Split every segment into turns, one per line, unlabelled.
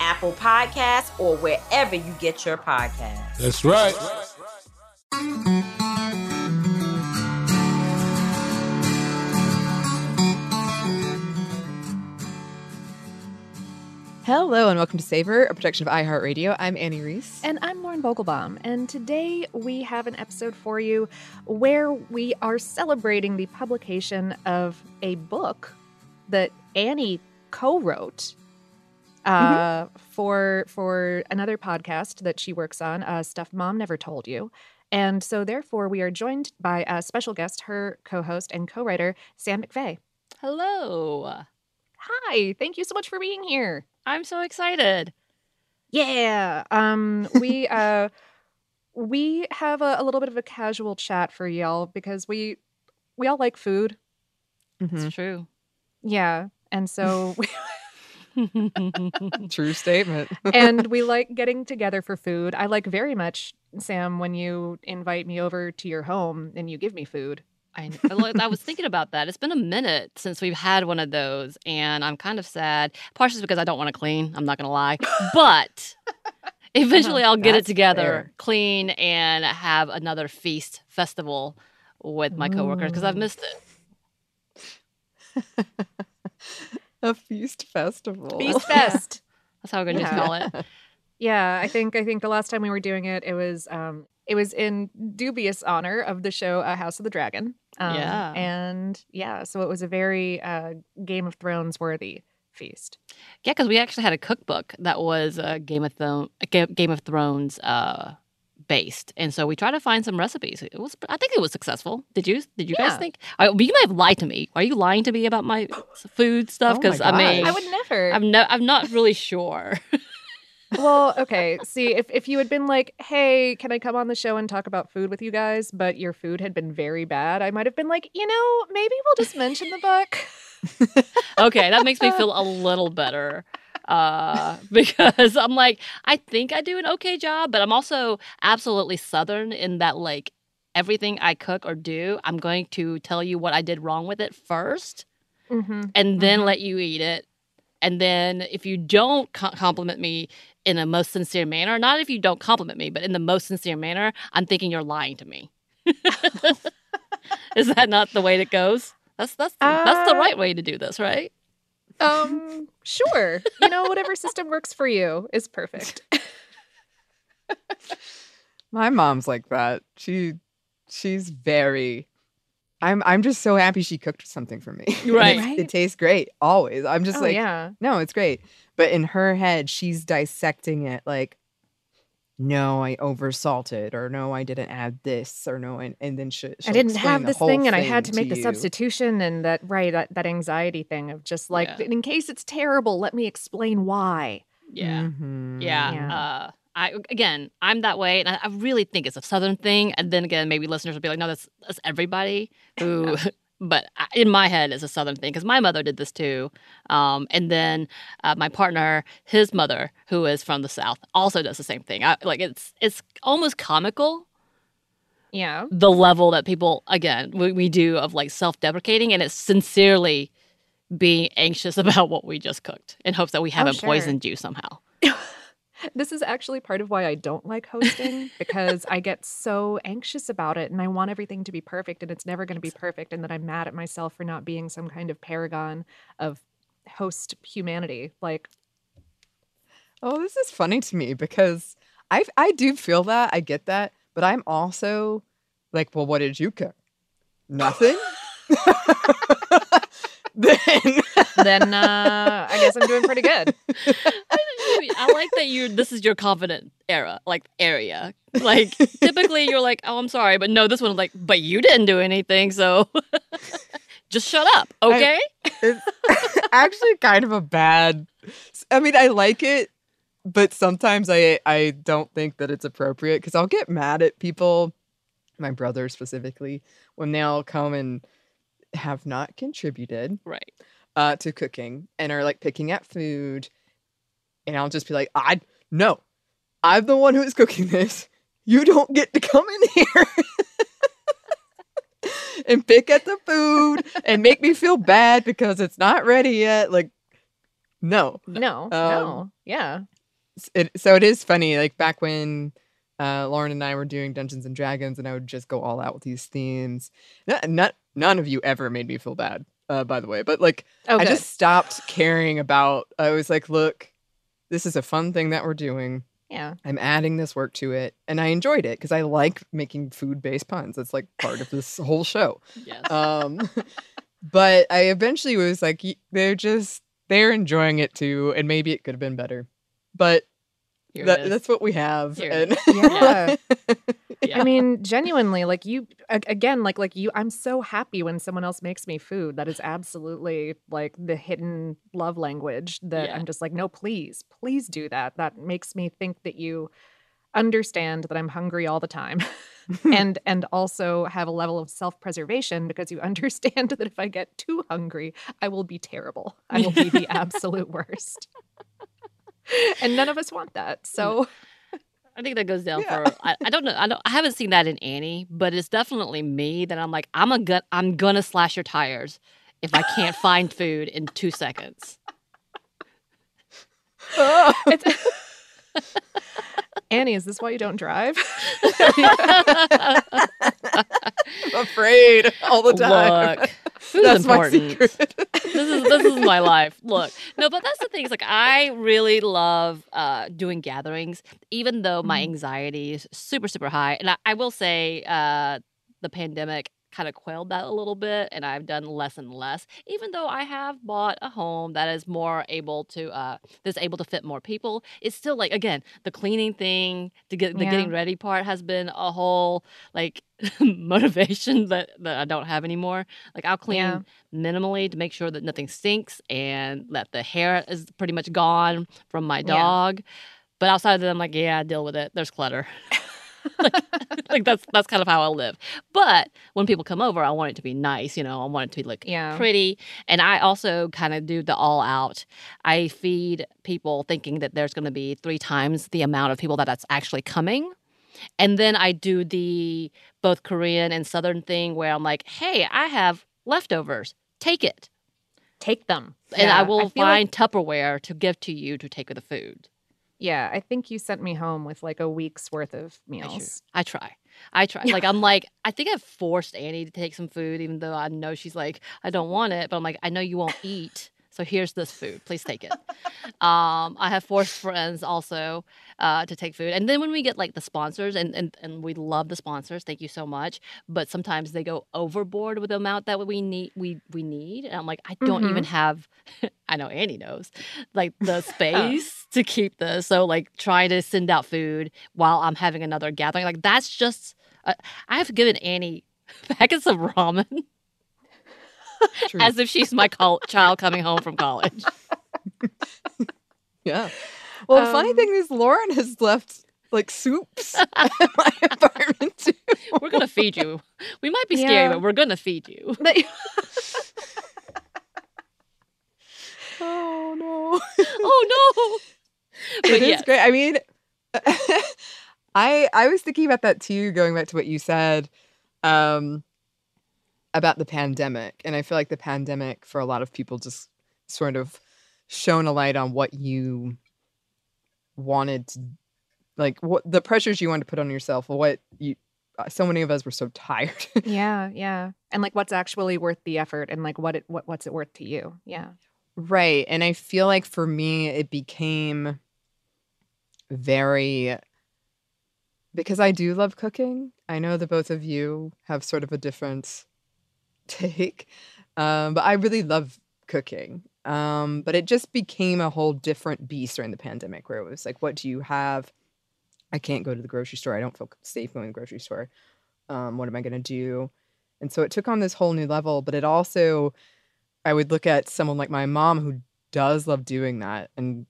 Apple Podcasts, or wherever you get your podcasts.
That's right.
Hello and welcome to Savor, a production of iHeartRadio. I'm Anney Reese.
And I'm Lauren Vogelbaum. And today we have an episode for you where we are celebrating the publication of a book that Anney co wrote uh, mm-hmm. for for another podcast that she works on, uh, Stuff Mom Never Told You. And so, therefore, we are joined by a special guest, her co host and co writer, Sam McVey.
Hello.
Hi. Thank you so much for being here.
I'm so excited.
Yeah. Um, we uh, we have a, a, little bit of a casual chat for y'all because we we all like food.
Mm-hmm. It's true.
Yeah, and so
we True statement.
and we like getting together for food. I like very much, Sam, when you invite me over to your home and you give me food.
I, I was thinking about that. It's been a minute since we've had one of those, and I'm kind of sad. Partially because I don't want to clean. I'm not going to lie, but eventually uh-huh. I'll get it together, fair. clean, and have another feast festival with my coworkers because I've missed
it. A feast festival.
Feast fest.
That's how we're going to yeah. call it.
Yeah, I think I think the last time we were doing it, it was um, it was in dubious honor of the show uh, House of the Dragon.
Um, yeah.
And yeah, so it was a very uh, Game of Thrones worthy feast.
Yeah, because we actually had a cookbook that was uh, Game of Thrones, Game of Thrones uh, based, and so we tried to find some recipes. It was, I think, it was successful. Did you? Did you yeah. guys think? I, you might have lied to me. Are you lying to me about my food stuff?
Because
oh I mean,
I would never.
I'm no, I'm not really sure.
well, okay. See, if, if you had been like, hey, can I come on the show and talk about food with you guys? But your food had been very bad, I might have been like, you know, maybe we'll just mention the book.
okay, that makes me feel a little better. Uh, because I'm like, I think I do an okay job, but I'm also absolutely Southern in that, like, everything I cook or do, I'm going to tell you what I did wrong with it 1st mm-hmm. and then mm-hmm. let you eat it. And then if you don't compliment me in a most sincere manner. Not if you don't compliment me, but in the most sincere manner, I'm thinking you're lying to me. Is that not the way it goes? That's that's uh, that's the right way to do this, right?
Um, sure. You know, whatever system works for you is perfect.
My mom's like that. She she's very I'm I'm just so happy she cooked something for me.
Right.
right? It tastes great always. I'm just
oh,
like,
yeah.
no, it's great. But in her head, she's dissecting it like, no, I oversalted, or no, I didn't add this, or no, and, and then she,
I didn't have this thing, and I had to make
to
the substitution, and that right that, that anxiety thing of just like, yeah. in case it's terrible, let me explain why.
Yeah, mm-hmm. yeah. yeah. Uh, I again, I'm that way, and I, I, really think it's a Southern thing. And then again, maybe listeners will be like, "No, that's that's everybody who but in my head, it's a Southern thing because my mother did this too. Um, and then uh, my partner, his mother, who is from the South, also does the same thing. I, like it's it's almost comical
Yeah.
the level that people again we, we do of like self-deprecating, and it's sincerely being anxious about what we just cooked in hopes that we haven't
sure.
poisoned you somehow.
This is actually part of why I don't like hosting because I get so anxious about it and I want everything to be perfect and it's never going to be perfect and then I'm mad at myself for not being some kind of paragon of host humanity. Like
Oh, this is funny to me because I I do feel that I get that, but I'm also like, well, what did you cook? Nothing. then
then uh I guess I'm doing pretty good.
I like that you this is your confident era, like area. Like typically you're like, "Oh, I'm sorry," but no, this one's like, "But you didn't do anything, so just shut up." Okay?
it's actually kind of a bad. I mean, I like it, but sometimes I I don't think that it's appropriate because I'll get mad at people, my brother specifically, when they'll come and have not contributed
right.
uh, to cooking and are like picking at food, and I'll just be like, I no, I'm the one who is cooking this. You don't get to come in here. and pick at the food and make me feel bad because it's not ready yet. Like, no.
No.
Um,
no. Yeah.
It, so it is funny. Like back when uh, Lauren and I were doing Dungeons and Dragons, and I would just go all out with these themes. Not, not none of you ever made me feel bad, uh, by the way. But like,
Oh,
I just stopped caring about. I was like, look, this is a fun thing that we're doing.
yeah.
I'm adding this work to it, and I enjoyed it because I like making food-based puns. That's like part of this whole show.
Yes.
Um, but I eventually was like, they're just they're enjoying it too, and maybe it could have been better. But that,
is.
that's what we have.
Here
And
Yeah.
Yeah.
I mean, genuinely, like you again, like like you I'm so happy when someone else makes me food. That is absolutely like the hidden love language that
Yeah.
I'm just like, no, please, please do that. That makes me think that you understand that I'm hungry all the time. and and also have a level of self-preservation because you understand that if I get too hungry, I will be terrible. I will be the absolute worst. and none of us want that. So mm.
I think that goes down
Yeah.
for I, I don't know I don't I haven't seen that in Anney, but it's definitely me that I'm like I'm a gut I'm gonna slash your tires if I can't find food in two seconds. Oh.
It's Anney, is this why you don't drive?
I'm afraid all the time.
Look, food
That's
is
my
important.
secret.
this is this is my life. Look, no, but that's the thing. Is like I really love uh, doing gatherings, even though my
Mm-hmm.
anxiety is super super high. And I, I will say, uh, the pandemic kind of quelled that a little bit, and I've done less and less. Even though I have bought a home that is more able to uh, that's able to fit more people, it's still like again the cleaning thing to get the
Yeah.
getting ready part has been a whole like motivation that that I don't have anymore. Like I'll clean
Yeah.
minimally to make sure that nothing stinks and that the hair is pretty much gone from my
Yeah.
dog. But outside of that, I'm like, yeah, deal with it. There's clutter. like, like, that's that's kind of how I live. But when people come over, I want it to be nice. You know, I want it to be look
Yeah.
pretty. And I also kind of do the all out. I feed people thinking that there's going to be three times the amount of people that that's actually coming. And then I do the both Korean and Southern thing where I'm like, hey, I have leftovers. Take it.
Take them.
And I
Yeah,
will
feel like-
find Tupperware to give to you to take with the food.
Yeah, I think you sent me home with like a week's worth of meals.
I try. I try. Like I'm like, I think I've forced Anney to take some food, even though I know she's like, I don't want it. But I'm like, I know you won't eat. So here's this food. Please take it. um, I have forced friends also uh, to take food. And then when we get like the sponsors, and, and, and we love the sponsors, thank you so much. But sometimes they go overboard with the amount that we need. We we need, and I'm like, I don't even have. I know Anney knows, like the space to keep this. So like trying to send out food while I'm having another gathering, like that's just. Uh, I have given Anney packets of ramen. as if she's my col- child coming home from college.
yeah. Well, the funny
Um,
thing is, Lauren has left like soups at my apartment too.
We're gonna feed you. We might be scary, but we're gonna feed you.
Oh no.
oh no!
It is
But yes.
great. I mean, I I was thinking about that too, going back to what you said um, about the pandemic, and I feel like the pandemic for a lot of people just sort of shone a light on what you wanted to, like what the pressures you wanted to put on yourself, what you. uh, So many of us were so tired.
yeah, yeah. And like what's actually worth the effort and like what it what, what's it worth to you? Yeah.
Right. And I feel like for me, it became very, because I do love cooking. I know that both of you have sort of a different take, um, but I really love cooking. Um, but it just became a whole different beast during the pandemic where it was like, what do you have? I can't go to the grocery store. I don't feel safe going to the grocery store. Um, what am I going to do? And so it took on this whole new level, but it also, I would look at someone like my mom who does love doing that and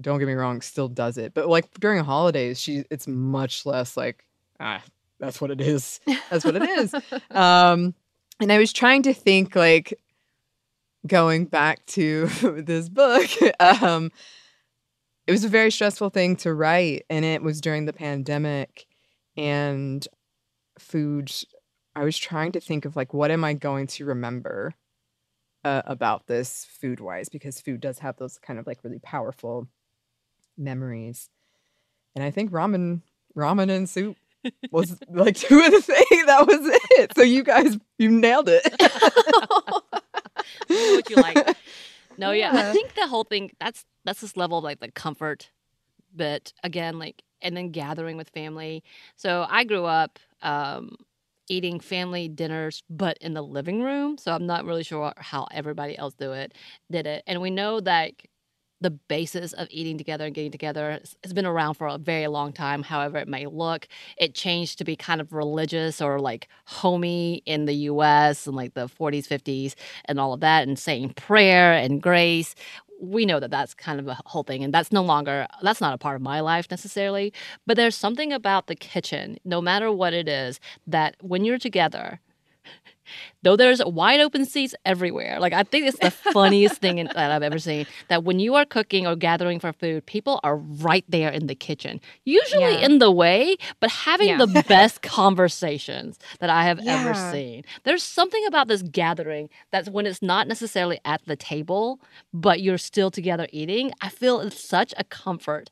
don't get me wrong, still does it. But like during holidays, she it's much less like, ah, that's what it is. That's what it is. um and I was trying to think like going back to this book, um, it was a very stressful thing to write, and it was during the pandemic and food. I was trying to think of like, what am I going to remember uh, about this food wise? Because food does have those kind of like really powerful memories. And I think ramen, ramen and soup was like two of the things. That was it. So you guys, you nailed it.
You know what you like. No, yeah. I think the whole thing that's that's this level of like the comfort bit again, like and then gathering with family. So I grew up um eating family dinners but in the living room. So I'm not really sure how everybody else do it did it. And we know that the basis of eating together and getting together has- been around for a very long time, however it may look. It changed to be kind of religious or like homey in the US in like the 40s, 50s, and all of that, and saying prayer and grace. We know that that's kind of a whole thing, and that's no longer, that's not a part of my life necessarily. But there's something about the kitchen, no matter what it is, that when you're together, though there's wide open seats everywhere. Like I think it's the funniest thing in, that I've ever seen. That when you are cooking or gathering for food, people are right there in the kitchen, usually
Yeah.
in the way, but having
Yeah.
the best conversations that I have ever seen. There's something about this gathering that's when it's not necessarily at the table, but you're still together eating. I feel it's such a comfort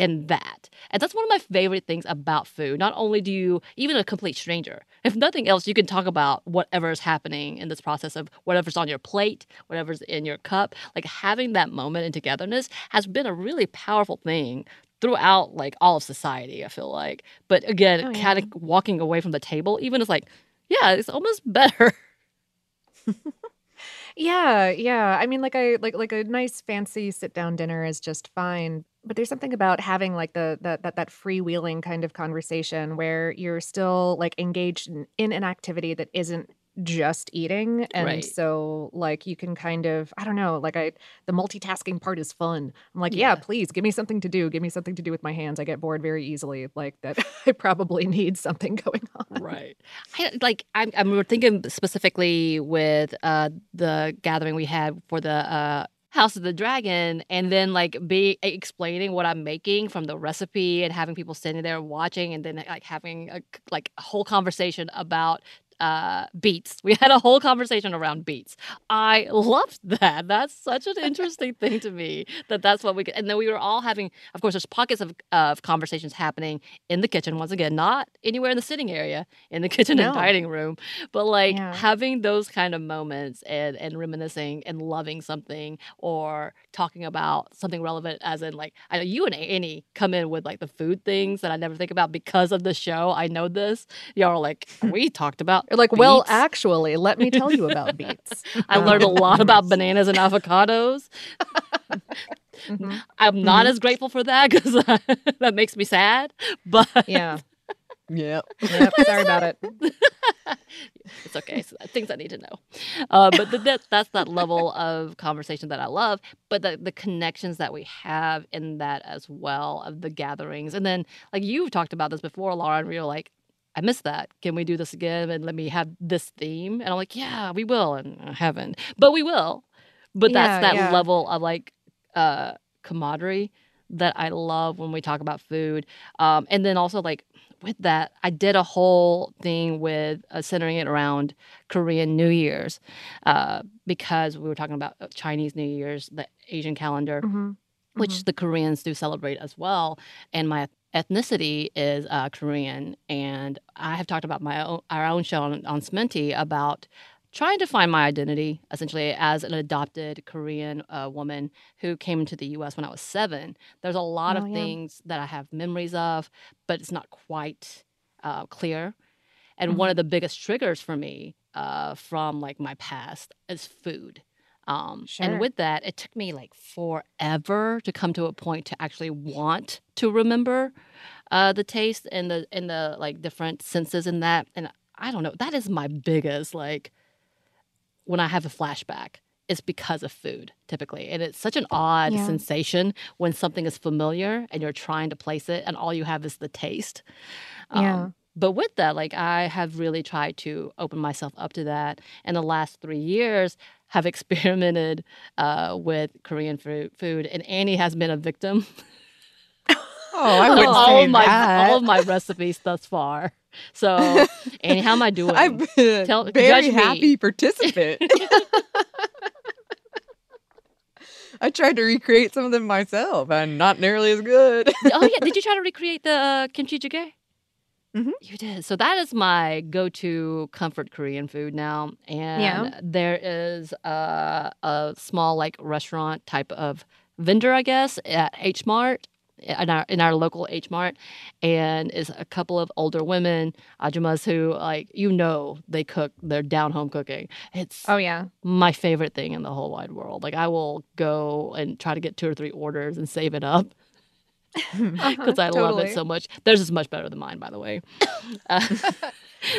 in that. And that's one of my favorite things about food. Not only do you, even a complete stranger, if nothing else, you can talk about whatever is happening in this process of whatever's on your plate, whatever's in your cup. Like having that moment and togetherness has been a really powerful thing throughout like all of society, I feel like. But again,
Oh, yeah.
kind of walking away from the table, even is like, yeah, it's almost better.
Yeah, yeah. I mean, like I like like a nice fancy sit down dinner is just fine. But there's something about having like the that that that freewheeling kind of conversation where you're still like engaged in, in an activity that isn't just eating and
Right.
so like you can kind of i don't know like i the multitasking part is fun i'm like yeah.
Yeah.
please give me something to do give me something to do with my hands i get bored very easily like that i probably need something going on
right I, like I'm, I'm thinking specifically with uh the gathering we had for the uh House of the Dragon, and then like be explaining what I'm making from the recipe, and having people sitting there watching, and then like having a like whole conversation about uh beets. We had a whole conversation around beats. I loved that. That's such an interesting thing to me. That that's what we could, and then we were all having. Of course, there's pockets of of conversations happening in the kitchen. Once again, not anywhere in the sitting area, in the kitchen and dining room, but like
Yeah.
having those kind of moments and and reminiscing and loving something or talking about something relevant. As in, like I know you and Anney come in with like the food things that I never think about because of the show. I know this. Y'all are like we talked about.
You're like well actually let me tell you about beets
I learned a lot about bananas and avocados.
Mhm.
I'm not as grateful for that because that makes me sad. But
yeah
Yep.
Yep, sorry about it.
it's okay. So things I need to know. Uh, but th- that, that's that level of conversation that I love. But the, the connections that we have in that as well of the gatherings. And then, like you've talked about this before, Laura, and you're like, I missed that. Can we do this again and let me have this theme? And I'm like, yeah, we will. And I haven't, but we will. But that's
Yeah,
that
yeah.
level of like uh, camaraderie that I love when we talk about food. Um, and then also like with that, I did a whole thing with uh, centering it around Korean New Year's uh, because we were talking about uh, Chinese New Year's, the Asian calendar,
Mhm.
which the Koreans do celebrate as well. And my ethnicity is uh, Korean, and I have talked about my own, our own show on, on Sminty about trying to find my identity essentially as an adopted Korean uh, woman who came to the US when I was seven. There's a lot
Oh,
of
yeah.
things that I have memories of, but it's not quite uh, clear. And one of the biggest triggers for me uh, from like my past is food. Um,
Sure.
And with that, it took me like forever to come to a point to actually want to remember uh, the taste and the and the like different senses in that. And I don't know, that is my biggest like when I have a flashback. It's because of food, typically. And it's such an odd
Yeah.
sensation when something is familiar and you're trying to place it and all you have is the taste.
Yeah.
But with that, like I have really tried to open myself up to that. in the last three years have experimented uh, with Korean food, food, and Anney has been a victim
Oh, I wouldn't
of
say
all of my
that.
all of my recipes thus far. So, Anney, how am I doing?
I've been a
Tell-
very
judge me.
happy participant. I tried to recreate some of them myself, and not nearly as good.
oh yeah, did you try to recreate the uh, kimchi jjigae?
Mhm.
You did. So that is my go-to comfort Korean food now, and
Yeah.
there is a, a small like restaurant type of vendor, I guess, at H Mart. In our in our local H Mart, and is a couple of older women, ajumas, who like you know they cook, they're down home cooking. It's
Oh yeah.
my favorite thing in the whole wide world. Like I will go and try to get two or three orders and save it up because I love it so much. Theirs is much better than mine, by the way. Uh,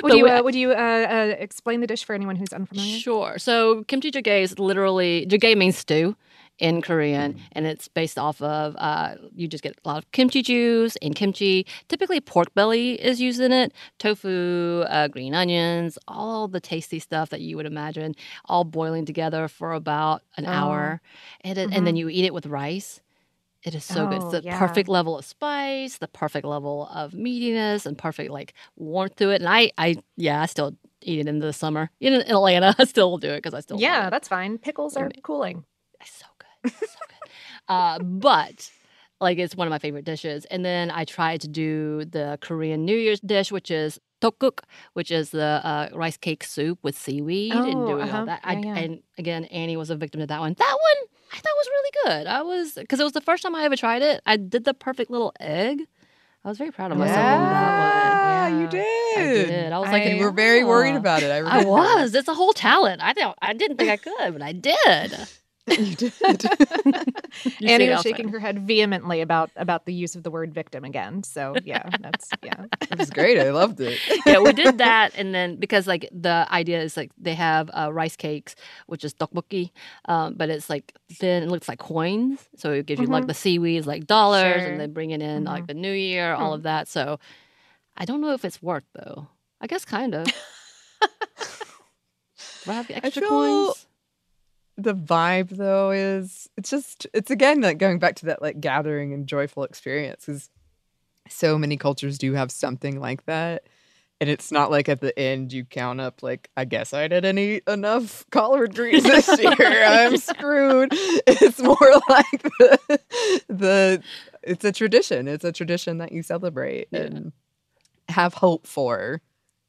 Would you uh, would you uh, uh, explain the dish for anyone who's unfamiliar?
Sure. So kimchi jjigae is literally jjigae means stew in Korean,
Mm-hmm.
and it's based off of uh, you just get a lot of kimchi juice and kimchi. Typically, pork belly is used in it, tofu, uh, green onions, all the tasty stuff that you would imagine, all boiling together for about an
Oh.
hour, and it, and then you eat it with rice. It is so good.
Oh,
It's the
yeah.
perfect level of spice, the perfect level of meatiness, and perfect like warmth to it. And I, I, yeah, I still eat it in the summer. In, in Atlanta, I still do it because I still
Yeah, that's fine. Pickles are cooling.
It's so good. It's so good. Uh, but like it's one of my favorite dishes. And then I tried to do the Korean New Year's dish, which is tteokguk, which is the uh, rice cake soup with seaweed and
Oh,
doing
uh-huh.
all that. I,
Yeah, yeah.
And again, Anney was a victim to that one. That one I thought it was really good. I was because it was the first time I ever tried it. I did the perfect little egg. I was very proud of myself on that
yeah,
Yeah.
you did.
I did. I was like,
and you were very worried about it. I,
I was. It's a whole talent. I don't. I didn't think I could, but I did.
you did.
You Anney
was shaking her head vehemently about about the use of the word victim again. So yeah, that's yeah.
it was great. I loved it.
yeah, we did that, and then because like the idea is like they have uh, rice cakes, which is tteokbokki, um, but it's like thin. It looks like coins, so it gives you like the seaweed is like dollars,
Mm-hmm. Sure. Mm-hmm.
and then bring it in like the New Year, all of that. So I don't know if it's worth though. I guess kind of. Do I have the extra
feel-
coins?
The vibe though is it's just it's again like going back to that like gathering and joyful experience because so many cultures do have something like that and it's not like at the end you count up like i guess i didn't eat enough collard greens this year. I'm screwed. It's more like the, the it's a tradition. It's a tradition that you celebrate
Yeah.
and have hope for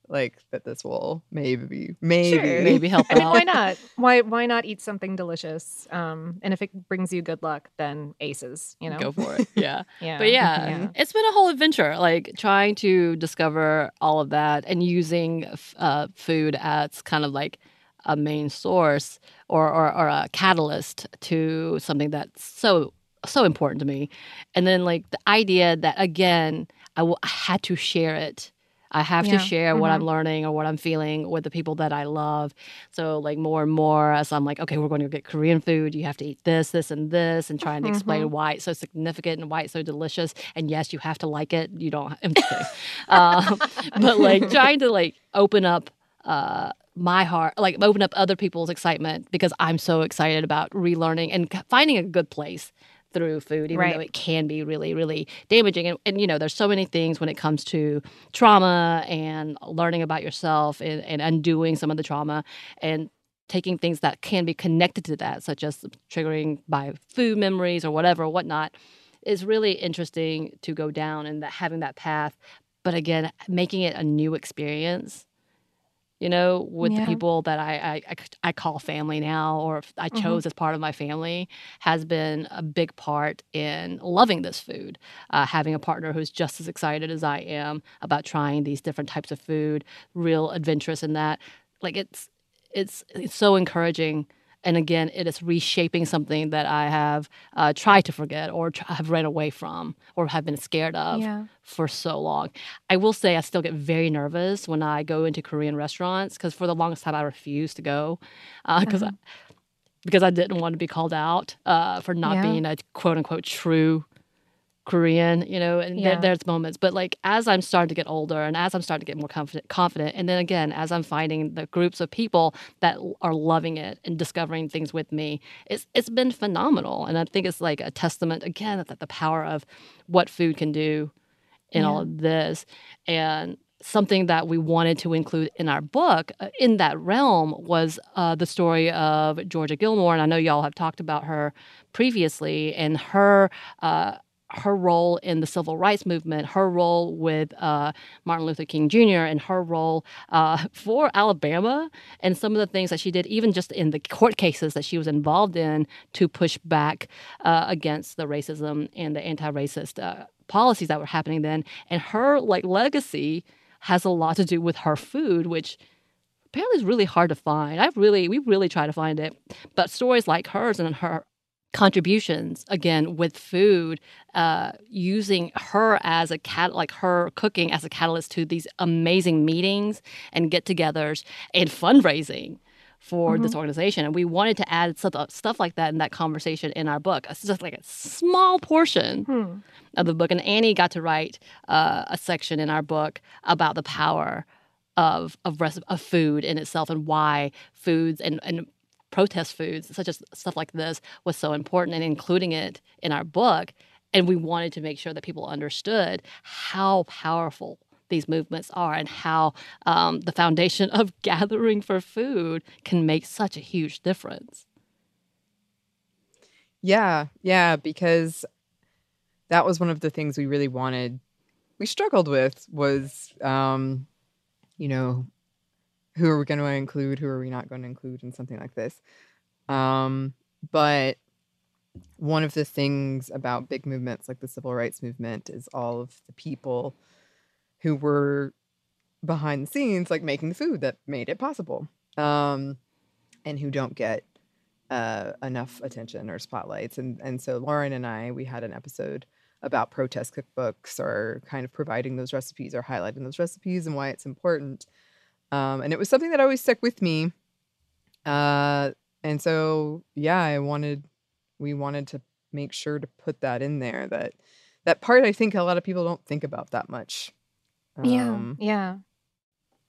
like that this will maybe maybe
Sure.
Maybe help
I mean, why not? Why why not eat something delicious? Um, and if it brings you good luck, then aces. You know.
Go for it. Yeah.
Yeah.
But yeah,
Yeah.
it's been a whole adventure, like trying to discover all of that and using f- uh, food as kind of like a main source or, or, or a catalyst to something that's so so important to me. And then like the idea that again, I will I had to share it I have
Yeah.
to share what
Mhm.
I'm learning or what I'm feeling with the people that I love. So, like, more and more as I'm like, okay, we're going to get Korean food. You have to eat this, this, and this, and trying to explain
Mhm.
why it's so significant and why it's so delicious. And yes, you have to like it. You don't. I'm just kidding. um, but like trying to like open up uh, my heart, like open up other people's excitement because I'm so excited about relearning and finding a good place through food, even
Right.
though it can be really, really damaging. And, and you know, there's so many things when it comes to trauma and learning about yourself and, and undoing some of the trauma and taking things that can be connected to that, such as triggering by food memories or whatever, whatnot, is really interesting to go down and that having that path. But again, making it a new experience you know, with
Yeah.
the people that I, I, I, call family now or I chose as part of my family has been a big part in loving this food. Uh, having a partner who's just as excited as I am about trying these different types of food, real adventurous in that. Like it's it's it's so encouraging. And again, it is reshaping something that I have uh, tried to forget or have ran away from or have been scared of
Yeah.
for so long. I will say I still get very nervous when I go into Korean restaurants because for the longest time I refused to go because I because I didn't want to be called out uh, for not
Yeah.
being a quote unquote true Korean, you know, and
Yeah.
there, there's moments. But like as I'm starting to get older and as I'm starting to get more confident, confident, and then again as I'm finding the groups of people that are loving it and discovering things with me, it's it's been phenomenal. And I think it's like a testament again that the power of what food can do in all of this, and something that we wanted to include in our book uh, in that realm was uh, the story of Georgia Gilmore, and I know y'all have talked about her previously and her. Uh, her role in the civil rights movement, her role with uh, Martin Luther King Jr., and her role uh, for Alabama, and some of the things that she did, even just in the court cases that she was involved in to push back uh, against the racism and the anti-racist uh, policies that were happening then. And her like legacy has a lot to do with her food, which apparently is really hard to find. I've really, we really try to find it, but stories like hers and her contributions again with food uh, using her as a cat like her cooking as a catalyst to these amazing meetings and get-togethers and fundraising for this organization. And we wanted to add stuff, stuff like that in that conversation in our book it's just like a small portion
Hmm.
of the book. And anney got to write uh, a section in our book about the power of of, of food in itself and why foods and, and protest foods such as stuff like this was so important and including it in our book and we wanted to make sure that people understood how powerful these movements are and how um, the foundation of gathering for food can make such a huge difference
Yeah, yeah, because that was one of the things we really wanted. We struggled with was, um, you know, who are we going to include? Who are we not going to include in something like this? Um, but one of the things about big movements like the civil rights movement is all of the people who were behind the scenes, like making the food that made it possible, um, and who don't get uh, enough attention or spotlights. And and so Lauren and I, we had an episode about protest cookbooks or kind of providing those recipes or highlighting those recipes and why it's important. Um, and it was something that always stuck with me. Uh, and so yeah, I wanted we wanted to make sure to put that in there. That that part I think a lot of people don't think about that much.
Yeah.
Um,
Yeah.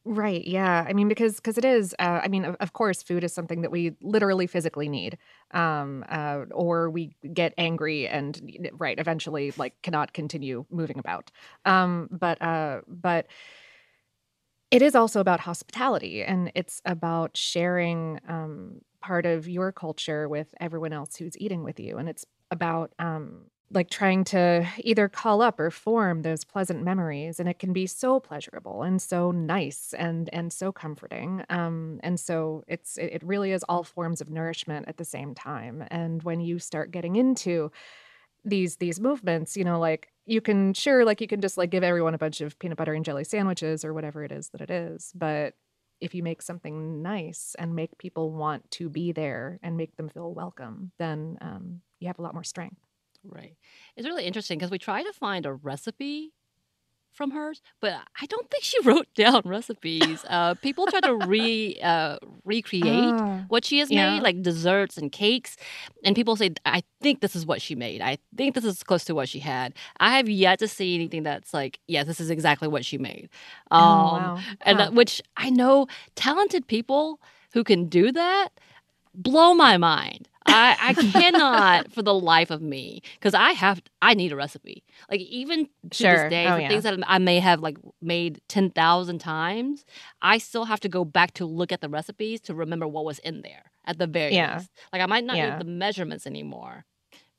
Right. Yeah. I mean, because because it is. Uh, I mean, of, of course, food is something that we literally physically need, um, uh, or we get angry and right eventually like cannot continue moving about. Um, but uh, but it is also about hospitality, and it's about sharing um, part of your culture with everyone else who's eating with you, and it's about um, like trying to either call up or form those pleasant memories and it can be so pleasurable and so nice and and so comforting um and so it's it, it really is all forms of nourishment at the same time and when you start getting into these these movements you know like you can sure like you can just like give everyone a bunch of peanut butter and jelly sandwiches or whatever it is that it is but if you make something nice and make people want to be there and make them feel welcome then um, you have a lot more strength
Right. It's really interesting because we try to find a recipe from hers, but I don't think she wrote down recipes. Uh, people try to re uh, recreate
Ah,
what she has
yeah.
made, like desserts and cakes, and people say, "I think this is what she made. I think this is close to what she had." I have yet to see anything that's like, "Yeah, this is exactly what she made." Um,
Oh, wow.
and that, which I know talented people who can do that blow my mind. I, I cannot for the life of me because I have I need a recipe. Like even to
Sure.
this day,
Oh,
for
yeah.
things that I may have like made ten thousand times, I still have to go back to look at the recipes to remember what was in there at the very
Yeah.
least. Like I might not
Yeah.
need the measurements anymore,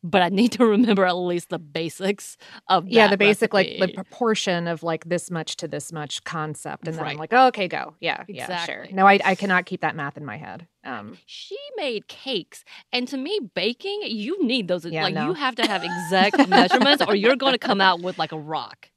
but I need to remember at least the basics of
yeah, the basic like the proportion of like this much to this much concept, and then I'm like, oh, okay, go, yeah, yeah, sure.
Exactly.
No, I I cannot keep that math in my head. Um,
she made cakes and to me baking you need those
Yeah,
like
no.
you have to have exact measurements or you're going to come out with like a rock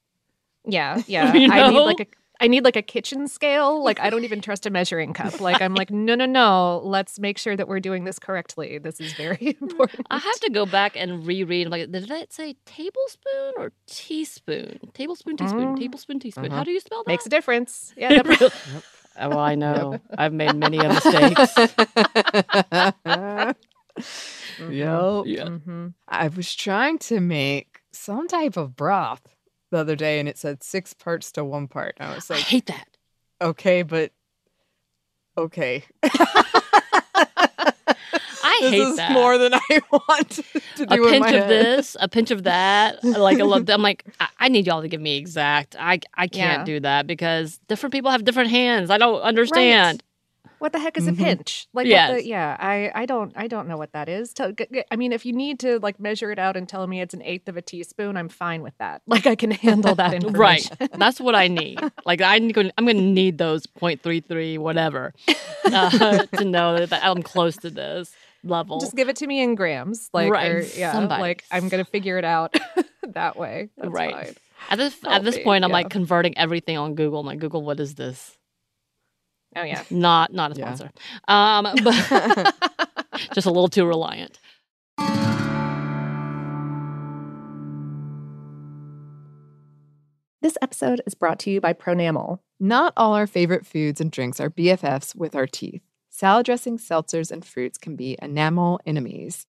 yeah, yeah.
You
I need like a I need like a kitchen scale. Like I don't even trust a measuring cup. Like I'm like, no, no, no. Let's make sure that we're doing this correctly. This is very important.
i have to go back and reread like did it say tablespoon or teaspoon tablespoon teaspoon
Mm.
tablespoon teaspoon
Uh-huh.
how do you spell that
Makes a difference. Yeah, that
Really? oh well, i know i've made many a mistakes
Yep.
yeah
hmm
I was trying to make some type of broth the other day and it said six parts to one part. And I was like, i
hate that
okay, but okay.
i
this
hate
is
that
more than I want to do
a
in
pinch of this, a pinch of that. Like I love. I'm like, I, I need y'all to give me exact. I I can't
Yeah.
do that because different people have different hands. I don't understand.
What the heck is
Mhm.
a pinch? Like,
Yes.
the, yeah, I, I don't, I don't know what that is. Tell, g- g- I mean, if you need to like measure it out and tell me it's an eighth of a teaspoon, I'm fine with that. Like, I can handle that
Right. That's what I need. Like I'm going. I'm going to need those 0.33 whatever uh, to know that I'm close to this level.
Just give it to me in grams, like,
Right,
or, yeah,
somebody.
like I'm gonna figure it out that way. That's
Right.
fine.
at this at this
me,
point, I'm
yeah.
like converting everything on Google. I'm like, Google, what is this?
Oh yeah.
Not not a
Yeah.
sponsor. Um, but just a little too reliant.
This episode is brought to you by Pronamel.
Not all our favorite foods and drinks are BFFs with our teeth. Salad dressings, seltzers, and fruits can be enamel enemies.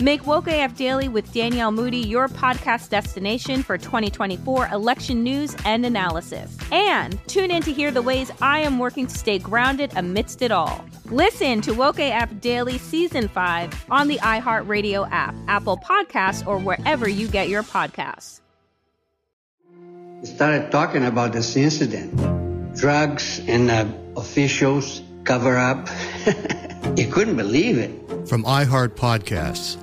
Make Woke AF Daily with Danielle Moody your podcast destination for 2024 election news and analysis. And tune in to hear the ways I am working to stay grounded amidst it all. Listen to Woke AF Daily Season 5 on the iHeartRadio app, Apple Podcasts, or wherever you get your podcasts.
started talking about this incident. Drugs and uh, officials cover up. you couldn't believe it.
From iHeart Podcasts.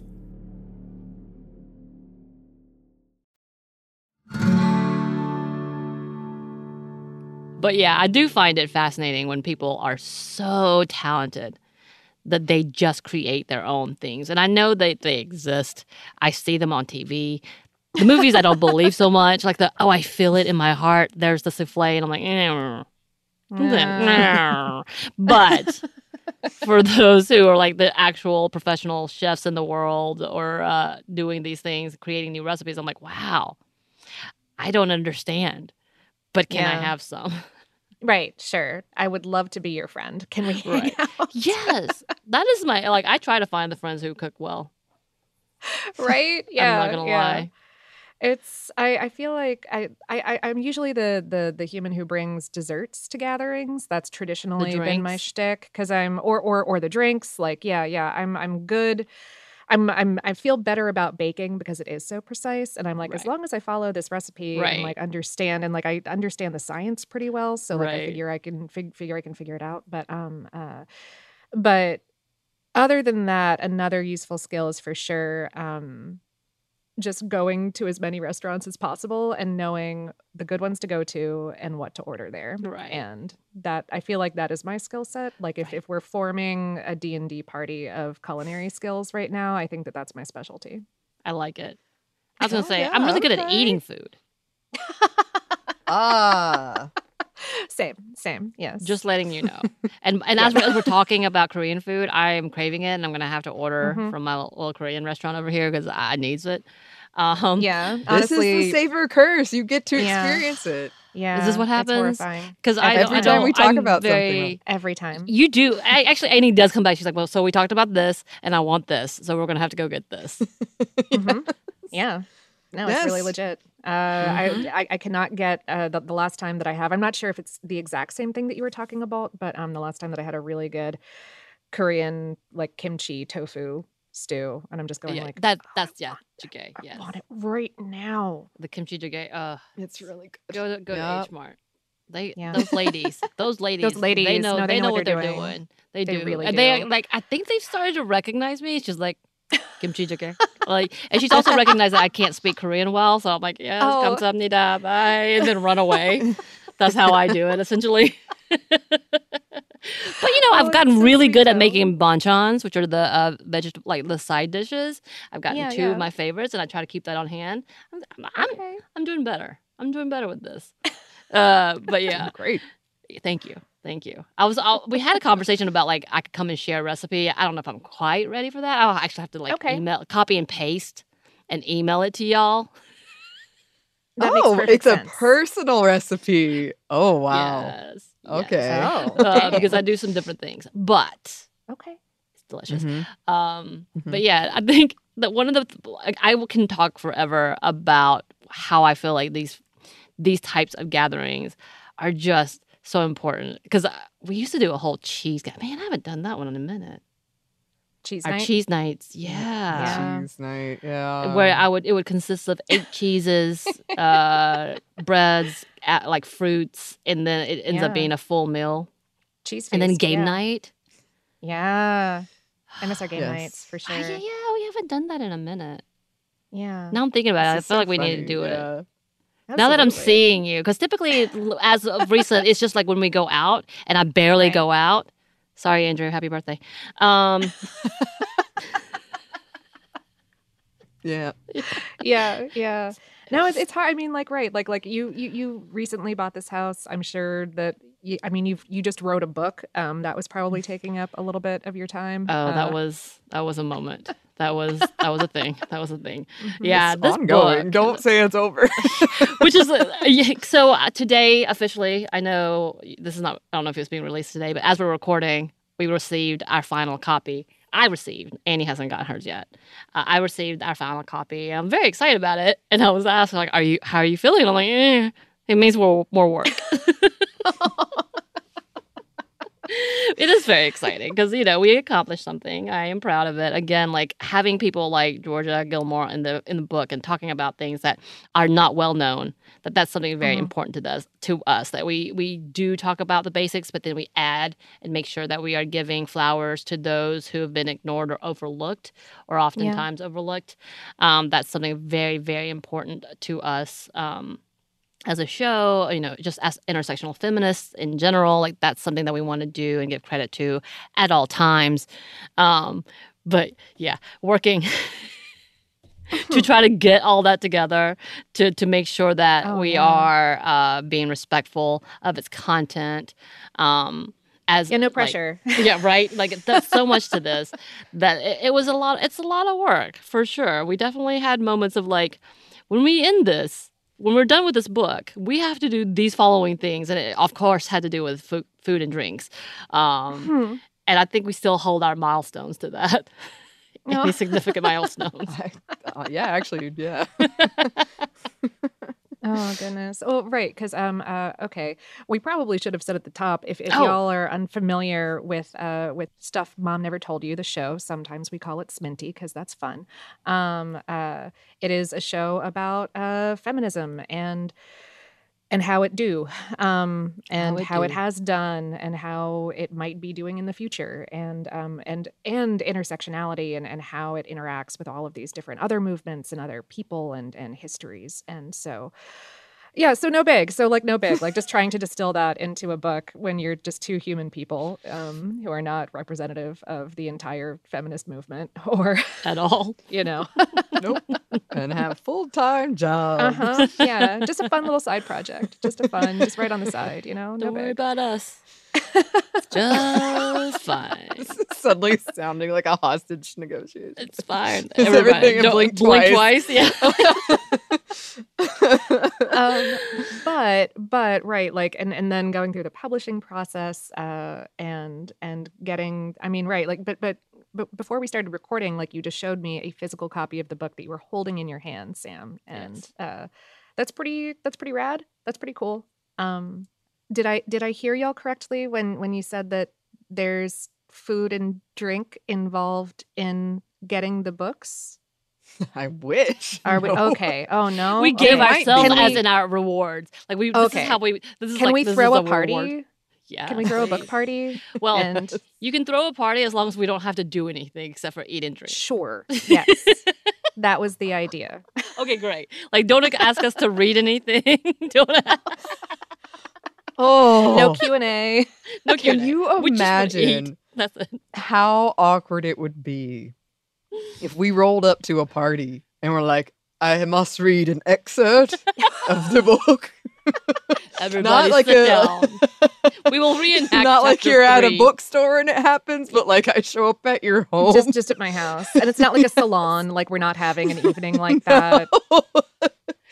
But yeah, I do find it fascinating when people are so talented that they just create their own things. And I know that they exist. I see them on TV. The movies I don't believe so much, like the oh, I feel it in my heart. There's the souffle, and I'm like, eh. but for those who are like the actual professional chefs in the world or uh, doing these things, creating new recipes, I'm like, wow, I don't understand, but can I have some?
Right, sure. I would love to be your friend. Can we
Right. yes, that is my like. I try to find the friends who cook well.
right? Yeah.
I'm not gonna
yeah.
lie.
It's I, I feel like I, I I'm usually the the the human who brings desserts to gatherings. That's traditionally been my shtick because I'm or or or the drinks. Like yeah yeah I'm I'm good. I'm I'm I feel better about baking because it is so precise, and I'm like as long as I follow this recipe
Right.
and like understand and like I understand the science pretty well, so like I figure I can fig- figure I can figure it out. But um uh, but other than that, another useful skill is for sure um, just going to as many restaurants as possible and knowing the good ones to go to and what to order there.
Right.
And that I feel like that is my skill set. Like if, if we're forming a D&D party of culinary skills right now, I think that that's my specialty.
I like it. I was gonna
Oh,
say
yeah,
I'm really good at eating food.
Ah.
Same, same. Yes.
Just letting you know. And and as, we're, as we're talking about Korean food, I am craving it, and I'm gonna have to order
Mhm.
from my little Korean restaurant over here because I needs it. Um,
yeah.
This
Honestly,
is the savor curse. You get to
Yeah.
experience it.
yeah.
Is this what happens? Because I
Every
don't, I
time we talk
I'm
about something,
Every time.
You do. I, actually, Anney does come back. She's like, "Well, so we talked about this, and I want this, so we're gonna have to go get this."
Mhm. Yeah. No, it's really legit. Uh,
Mm-hmm.
I, I I cannot get uh, the, the last time that I have. I'm not sure if it's the exact same thing that you were talking about, but um, the last time that I had a really good Korean like kimchi tofu stew, and I'm just going
yeah,
like
that. That's yeah, jjigae.
I want it right now.
the kimchi jjigae. Uh,
It's really good.
go to go
Yup.
to H Mart. They
Yeah.
those ladies, those ladies, they
ladies,
know
no,
they, know, what they're doing. They,
They
do,
really
and they like. I think they've started to recognize me. It's just like kimchi jjigae. like, and she's also recognized that I can't speak Korean well, so I'm like, yes,
Oh.
감사합니다, bye, and then run away. That's how I do it, essentially. But you know, I've
Oh,
gotten
that's so
really
sweet,
good at
though.
making banchans, which are the uh, vegetable, like the side dishes. I've gotten
Yeah,
two
yeah.
of my favorites, and I try to keep that on hand. I'm, I'm,
Okay.
I'm doing better. I'm doing better with this. Uh, but yeah,
Great.
thank you, thank you. I was, i we had a conversation about like I could come and share a recipe. I don't know if I'm quite ready for that. I'll actually have to like
Okay.
email, copy and paste, and email it to y'all.
That
oh, it's
sense.
a personal recipe. Oh wow.
Yes, yes.
Okay.
Oh,
Uh, because I do some different things, but
okay.
it's delicious.
Mhm.
Um,
Mhm.
but yeah, I think that one of the like, I can talk forever about how I feel like these these types of gatherings are just so important because we used to do a whole cheese. ga- Man, I haven't done that one in a minute.
Cheese
Our
night.
cheese nights, yeah.
Yeah.
Cheese night. Yeah.
Where I would, it would consist of eight cheeses, uh, breads, uh, like fruits, and then it ends
Yeah.
up being a full meal.
Cheese
And then game
yeah.
night.
Yeah. I miss our game
Yes.
nights for sure.
Ah, yeah, yeah, we haven't done that in a minute.
Yeah.
Now I'm thinking about it. I feel
so
like we need to
funny,
do it.
Yeah.
Now that I'm seeing you, because typically, as of recent, it's just like when we go out, and I barely
Right.
go out. Sorry, Andrew. Happy birthday. Um,
Yeah.
yeah yeah no it's, it's hard i mean like right like like you you you recently bought this house i'm sure that you, i mean you've you just wrote a book um that was probably taking up a little bit of your time
oh,
Uh,
that was that was a moment. That was that was a thing. That was a thing. Yeah,
It's
this
ongoing.
book,
Don't say it's over.
which is uh, so uh, today officially. I know this is not. I don't know if it's being released today, but as we're recording, we received our final copy. I received. Anney hasn't gotten hers yet. Uh, I received our final copy. I'm very excited about it. And I was asked like, "Are you? How are you feeling?" I'm like, eh, "It means more more work." it is very exciting because you know we accomplished something. I am proud of it. Again, like having people like Georgia Gilmore in the in the book and talking about things that are not well known. That that's something very
Mhm.
important to us. To us that we we do talk about the basics, but then we add and make sure that we are giving flowers to those who have been ignored or overlooked, or oftentimes overlooked. Um, that's something very very important to us. Um, as a show, you know, just as intersectional feminists in general, like that's something that we want to do and give credit to at all times. Um, but yeah, working to try to get all that together to to make sure that
Oh,
we
yeah.
are uh, being respectful of its content. Um, as
Yeah, no
like-
pressure.
yeah, right. Like there's so much to this that it, it was a lot. It's a lot of work for sure. We definitely had moments of like when we end this, when we're done with this book, we have to do these following things, and it of course had to do with food, food and drinks. Um,
Hmm.
And I think we still hold our milestones to that. Any significant milestones?
Uh, yeah, actually, yeah.
Oh goodness. Oh right, because um uh okay, we probably should have said at the top if, if
Oh.
y'all are unfamiliar with uh with stuff Mom never told you the show. Sometimes we call it Sminty because that's fun. Um uh it is a show about uh feminism and and how it do um and
it
how it, has done and how it might be doing in the future and um and and intersectionality and and how it interacts with all of these different other movements and other people and and histories. And so yeah so no big so like no big like just trying to distill that into a book when you're just two human people um who are not representative of the entire feminist movement or
At all.
you know
nope. And have full time job.
uh-huh yeah just a fun little side project just a fun just right on the side you know no
Don't worry
big
about us. It's just fine.
Suddenly sounding like a hostage negotiation.
It's fine.
Is everything
don't-
blink
blink
twice?
twice? Yeah.
um, but but right like and and then going through the publishing process uh and and getting i mean right like but but but before we started recording like you just showed me a physical copy of the book that you were holding in your hand sam and uh that's pretty that's pretty rad that's pretty cool um did i did i hear y'all correctly when when you said that there's food and drink involved in getting the books
I wish.
are we
No.
okay oh no
we gave
Okay.
ourselves
Can
as
we-
in our rewards. Like we. This
Okay.
is how we. This is
can
like,
we
this
throw
is
a
reward.
party
Yeah.
Can we throw a book party?
Well,
and
you can throw a party as long as we don't have to do anything except for eat and drink.
sure, yes, that was the idea.
Okay, great. Like, don't ask us to read anything. don't.
Oh,
No Q and A.
No
Can
Q&A.
you
We just wanna eat.
imagine how awkward it would be if we rolled up to a party and we're like, I must read an excerpt of the book.
Everybody
like
sit
a-
down. We will reenact.
Not like you're at a bookstore and it happens, but like I show up at your home.
Just just at my house, and it's not like a salon. Like we're not having an evening like that.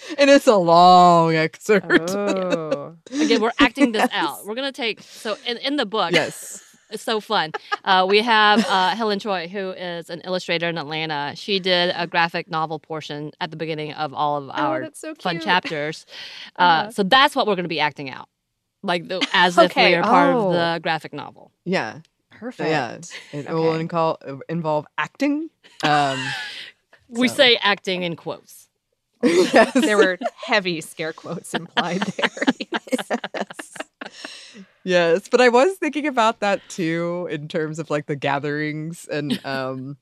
and it's a long excerpt.
Oh,
Again, we're acting this out. We're gonna take so in, in the book.
Yes.
It's so fun. Uh, we have uh, Helen Choi, who is an illustrator in Atlanta. She did a graphic novel portion at the beginning of all of our
Oh, so
fun chapters. Uh,
Uh-huh.
So that's what we're going to be acting out, like the, as if
Okay,
we are part
oh.
of the graphic novel.
Yeah.
perfect.
Yeah. It will
Okay.
incol- involve acting. Um,
We
So-
say acting in quotes.
Yes.
There were heavy scare quotes implied there.
yes. yes but i was thinking about that too in terms of like the gatherings and um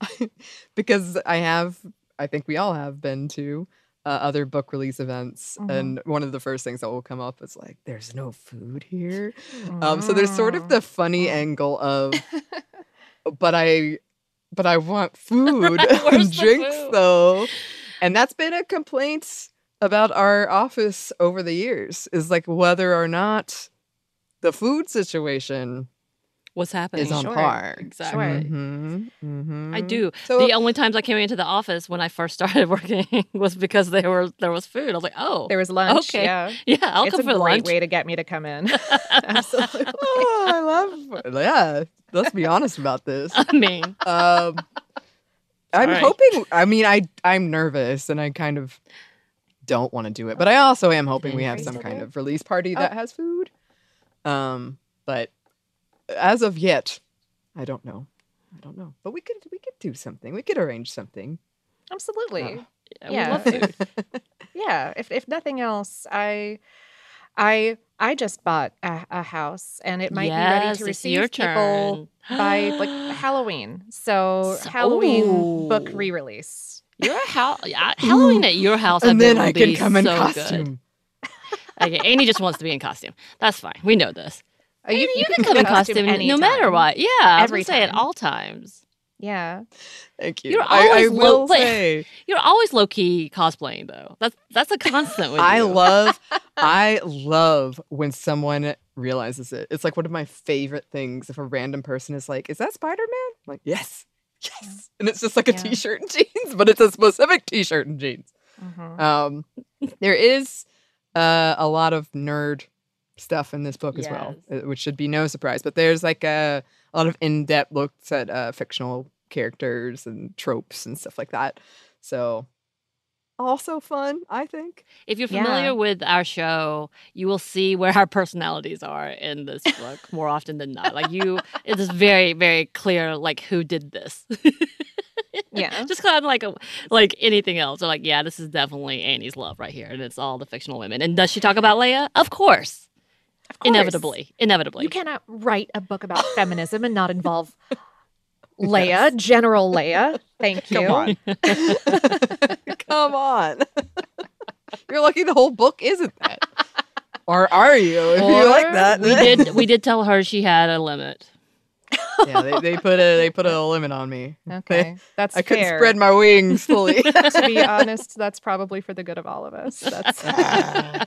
because i have i think we all have been to uh, other book release events
Mhm.
and one of the first things that will come up is like there's no food here um so there's sort of the funny angle of but i but i want food
Where's
and drinks
food?
though and that's been a complaint about our office over the years is like whether or not the food situation
What's happening?
is on
Sure.
par.
Exactly.
Mhm, mhm.
I do.
So
the only times I came into the office when I first started working was because there were there was food. I was like, oh,
There was lunch.
Okay.
Yeah,
yeah, I'll
it's
come
a
for
great
lunch.
way to get me to come in. Absolutely.
oh, I love yeah. Let's be honest about this.
I mean,
Um, I'm
Sorry.
hoping. I mean, I I'm nervous and I kind of don't want to do it, but I also am hoping we have some kind of release party that has food. Um, but as of yet, I don't know. I don't know. But we could we could do something. We could arrange something.
Absolutely.
Yeah, we
yeah.
love food.
yeah. If if nothing else, I I I just bought a, a house and it might be ready to receive
your
people by like Halloween. So,
So-
Halloween book re-release.
Your house, Halloween at your house,
and
bet
then I can
be
come in
so
costume.
Good. Okay, Anney just wants to be in costume. That's fine. We know this.
Uh,
You, you can come in costume no matter what. Yeah, I was
Every
say at all times.
Yeah.
Thank you.
You're
I, I
always
will say
You're always low key cosplaying though. That's that's a constant with
I
you.
love I love when someone realizes it. It's like one of my favorite things if a random person is like, "Is that Spider-Man?" Like, "Yes." Yes. And it's just like a
Yeah.
shirt and jeans, but it's a specific t-shirt and jeans.
Mhm.
Um there is uh, a lot of nerd stuff in this book as well, uh, which should be no surprise. But there's like a, a lot of in-depth looks at uh, fictional characters and tropes and stuff like that. So also fun, I think.
If you're
Yeah.
familiar with our show, you will see where our personalities are in this book more often than not. Like you, it is very, very clear like who did this.
Yeah.
Just kind of like a, like anything else. They're like, yeah, this is definitely Anney's love right here, and it's all the fictional women. And does she talk about Leia? Of course,
Of course.
inevitably, inevitably.
You cannot write a book about feminism and not involve Leia, General Leia. Thank you.
Come on. Come on. You're lucky the whole book isn't that. Or are you? If you like that.
we did we did tell her she had a limit.
yeah, they, they put a they put a limit on me.
Okay. That's
I couldn't spread my wings fully.
to be honest, that's probably for the good of all of us. That's ah.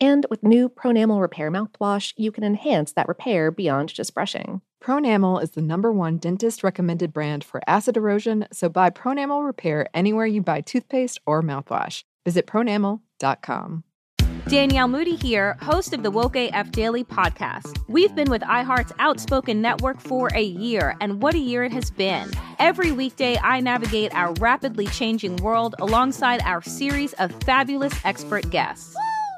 And with new Pronamel Repair mouthwash, you can enhance that repair beyond just brushing.
Pronamel is the number one dentist recommended brand for acid erosion, so buy Pronamel Repair anywhere you buy toothpaste or mouthwash. Visit pronamel.com.
Danielle Moody here, host of the Woke AF Daily podcast. We've been with iHeart's Outspoken Network for a year, and what a year it has been. Every weekday, I navigate our rapidly changing world alongside our series of fabulous expert guests.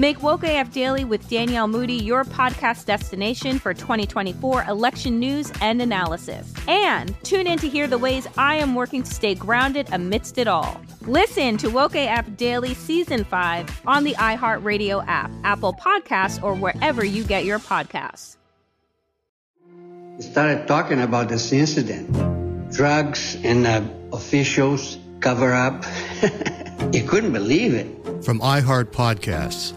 Make Woke AF Daily with Danielle Moody your podcast destination for 2024 election news and analysis. And tune in to hear the ways I am working to stay grounded amidst it all. Listen to Woke AF Daily Season 5 on the iHeartRadio app, Apple Podcasts, or wherever you get your podcasts.
started talking about this incident. Drugs and uh, officials cover up. you couldn't believe it.
From iHeart Podcasts.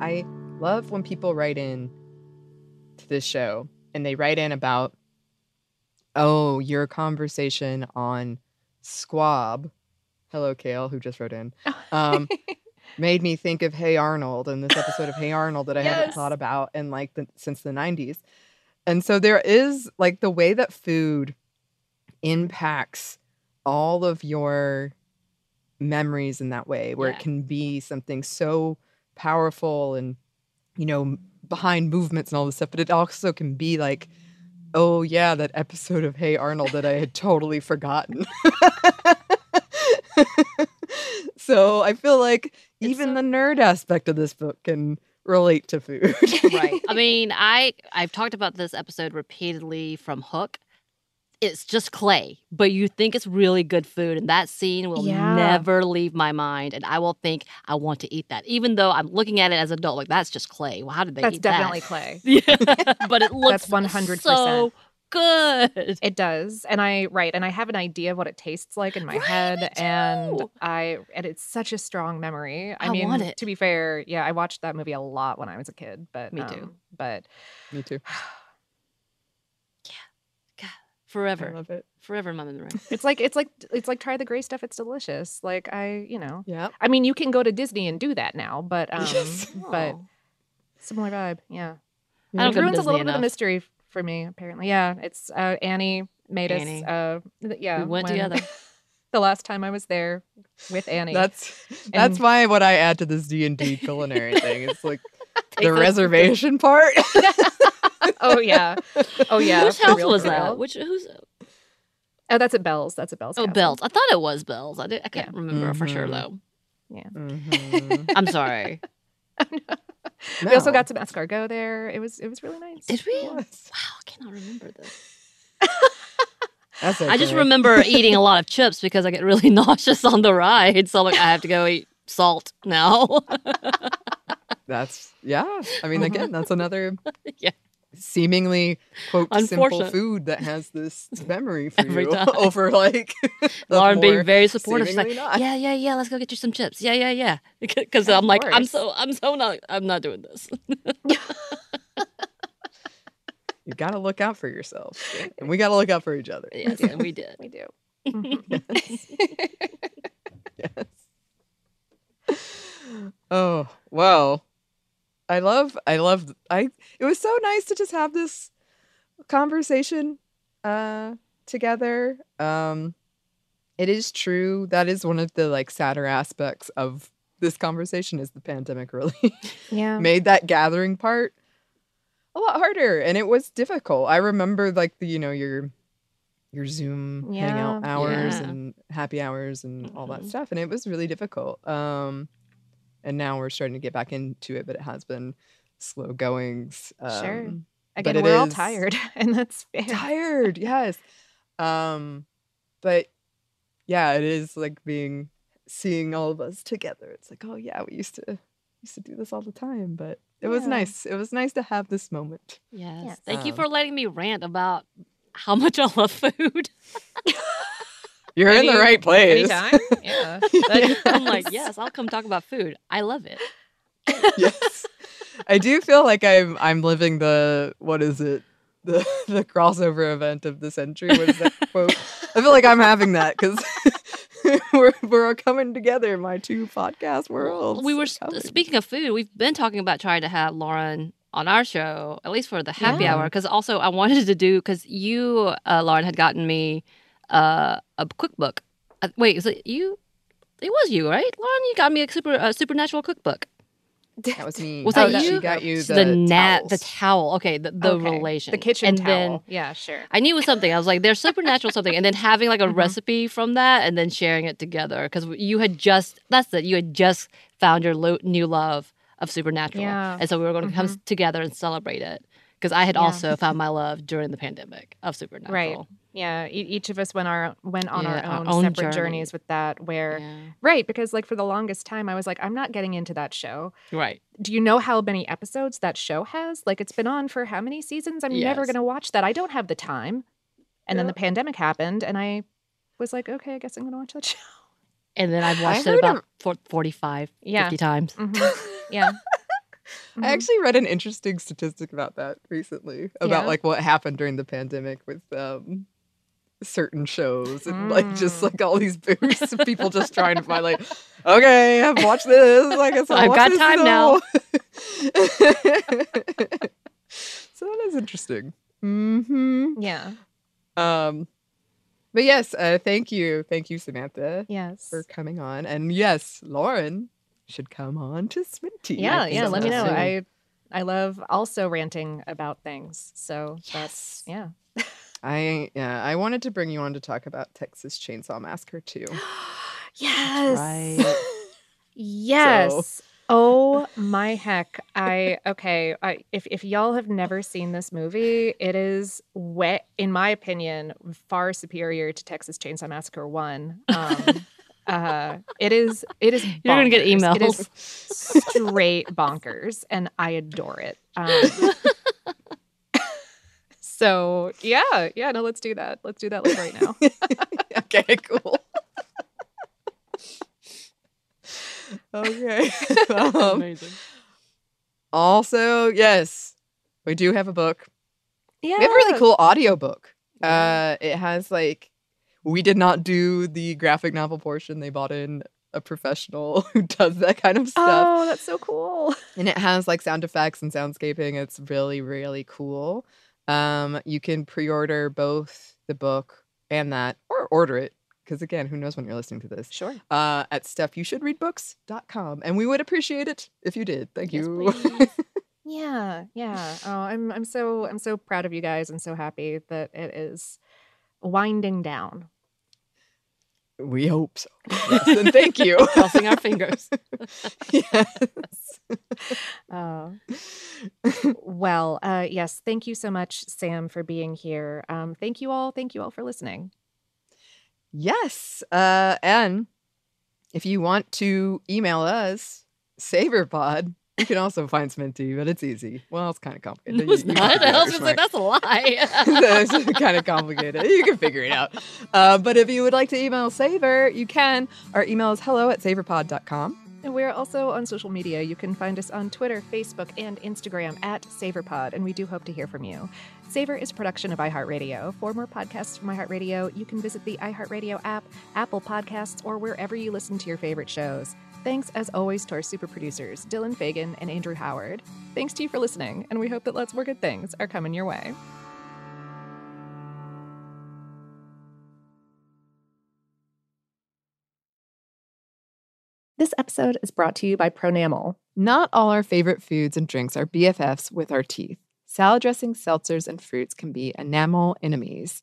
I love when people write in to this show and they write in about, oh, your conversation on Squab. Hello, Kale, who just wrote in. Um, made me think of Hey Arnold and this episode of Hey Arnold that I
haven't
thought about in like the, since the 90s. And so there is like the way that food impacts all of your memories in that way, where
Yeah.
it can be something so powerful and, you know, behind movements and all this stuff, but it also can be like, oh, yeah, that episode of Hey Arnold that I had totally forgotten. so I feel like even the nerd aspect of this book can relate to food.
right. I mean, I I've talked about this episode repeatedly from Hook. It's just clay, but you think it's really good food, and that scene will
Yeah.
never leave my mind, and I will think I want to eat that, even though I'm looking at it as an adult. Like that's just clay. Well, how did they
That's
eat
definitely
that?
clay.
Yeah, but it looks
That's 100%.
so good.
It does. And I right, and I have an idea of what it tastes like in my head and I and it's such a strong memory. I,
I
mean,
want it.
to be fair, yeah, I watched that movie a lot when I was a kid, but
Me too.
um, but
Me too.
Forever,
love it.
forever in my memory.
it's like it's like it's like try the gray stuff, it's delicious. Like I, you know.
Yeah.
I mean, you can go to Disney and do that now, but um
Yes.
but
Oh.
similar vibe, yeah.
I don't
it ruins a
Disney
little bit of
enough.
the mystery for me, apparently. Yeah, it's uh, Anney made
Anney.
us. Uh, th- yeah,
We went
when-
together.
the last time I was there with Anney.
That's that's
And-
why what I add to this D and D culinary thing. It's like the reservation part.
oh yeah, oh yeah.
Which
for
house was
for
that? Which who's?
Oh, that's at Bell's. That's at Bell's.
Oh,
Castle.
Bells. I thought it was Bells. I did. I can't remember for sure
Mhm.
though.
Yeah.
Mhm.
I'm sorry.
We also got some escargot there. It was it was really nice.
Did we? Wow, I cannot remember this.
That's
I just remember eating a lot of chips because I get really nauseous on the ride. So I'm like, I have to go eat salt now.
That's yeah. I mean, again, that's another
yeah.
Seemingly quote simple food that has this memory for
Every
you
time.
over like the
Lauren being very supportive. She's like,
not.
yeah, yeah, yeah. Let's go get you some chips. Yeah, yeah, yeah. Because I'm like, I'm so, I'm so not, I'm not doing this.
You got to look out for yourself, and we got to look out for each other.
yes, and we did.
We do. Mm-hmm. Yes.
Oh well, I love, I love, I. It was so nice to just have this conversation uh together. Um, it is true that is one of the like sadder aspects of this conversation is the pandemic really
Yeah.
made that gathering part a lot harder and it was difficult. I remember like the you know your your Zoom hangout hours
Yeah.
and happy hours and all that
Mhm.
stuff and it was really difficult. Um and now we're starting to get back into it but it has been slow goings.
Sure.
Um,
Again,
but it
we're all tired, and that's fair.
tired yes um but yeah it is like being seeing all of us together it's like oh yeah we used to used to do this all the time but it was nice it was nice to have this moment
Yes.
Yes.
Thank you
Um,
for letting me rant about how much I love food.
you're in the right place
Anytime. Yeah.
I'm like, yes, I'll come talk about food. I love it.
yes i do feel like i'm i'm living the what is it the the crossover event of the century what is that quote i feel like i'm having that because we're, we're coming together in my two podcast worlds
We were
are coming.
speaking of food. We've been talking about trying to have Lauren on our show, at least for the happy
Yeah.
hour. Because also, I wanted to do because you, uh, Lauren, had gotten me uh, a cookbook. Uh, wait, is it you? It was you, right, Lauren? You got me a super uh, supernatural cookbook.
that was me
Was
Oh,
that
she
you?
got you the,
the the towel. Okay, the, the
Okay.
relation,
The kitchen
and
towel.
then
yeah, sure.
I knew it was something. I was like, there's supernatural something. And then having like a
Mhm.
recipe from that and then sharing it together. Because you had just, that's it, you had just found your lo- new love of supernatural.
Yeah.
And so we were going to come together and celebrate it. Because I had
Yeah.
also found my love during the pandemic of supernatural.
Right. Yeah, e- each of us went our went on
Yeah,
our
our
own,
own
separate
journey.
journeys with that. Where
Yeah.
right, because like for the longest time, I was like, I'm not getting into that show.
Right.
Do you know how many episodes that show has? Like, it's been on for how many seasons? I'm never going to watch that. I don't have the time. And then the pandemic happened, and I was like, okay, I guess I'm going to watch that show.
And then I've watched it about
of-
45,
Yeah.
50 times.
Mhm. Yeah.
I actually read an interesting statistic about that recently about
Yeah?
like what happened during the pandemic with um certain shows and like just like all these people just trying to find like okay I've watched this I guess I'll
I've got time now.
so that is interesting. hmm
Yeah.
Um, but yes, uh, thank you, thank you, Samantha.
Yes.
for coming on, and yes, Lauren should come on to Sminty.
Yeah, yeah. Let me know.
soon.
I I love also ranting about things. So that's yeah.
I yeah, I wanted to bring you on to talk about Texas Chainsaw Massacre too.
Yes.
Right.
Yes. Oh my heck. I okay, I if if y'all have never seen this movie, it is wet in my opinion far superior to Texas Chainsaw Massacre 1. Um uh it is it is
You're gonna get
bonkers. It is
emails.
straight bonkers and I adore it. Um So yeah, yeah, no, let's do that. Let's do that like right now.
okay, cool. okay. Um,
Amazing.
Also, yes, we do have a book.
Yeah.
We have a really cool audiobook. Uh it has like we did not do the graphic novel portion. They bought in a professional who does that kind of stuff.
Oh, that's so cool.
And it has like sound effects and soundscaping. It's really, really cool. Um, you can pre-order both the book and that, or order it. Because again, who knows when you're listening to this?
Sure.
Uh, at stuffyoushouldreadbooks.com. And we would appreciate it if you did. Thank
Yes,
you.
Yeah, yeah. Oh, I'm I'm so I'm so proud of you guys and so happy that it is winding down.
We hope so. Yes, and thank you.
Crossing our fingers.
yes.
Uh, well, uh, yes, thank you so much, Sam, for being here. Um, thank you all. Thank you all for listening.
Yes. Uh, and if you want to email us, SavorPod, you can also find Sminty, but it's easy. Well, it's kind of complicated.
It's
You- you
not. I was just like, that's a lie.
it's kind of complicated. You can figure it out. Uh, but if you would like to email Savor, you can. Our email is hello at savorpod.com.
And we're also on social media. You can find us on Twitter, Facebook, and Instagram at SavorPod, and we do hope to hear from you. Savor is a production of iHeartRadio. For more podcasts from iHeartRadio, you can visit the iHeartRadio app, Apple Podcasts, or wherever you listen to your favorite shows. Thanks, as always, to our super producers, Dylan Fagan and Andrew Howard. Thanks to you for listening, and we hope that lots more good things are coming your way. This episode is brought to you by Pronamel.
Not all our favorite foods and drinks are BFFs with our teeth. Salad dressings, seltzers, and fruits can be enamel enemies.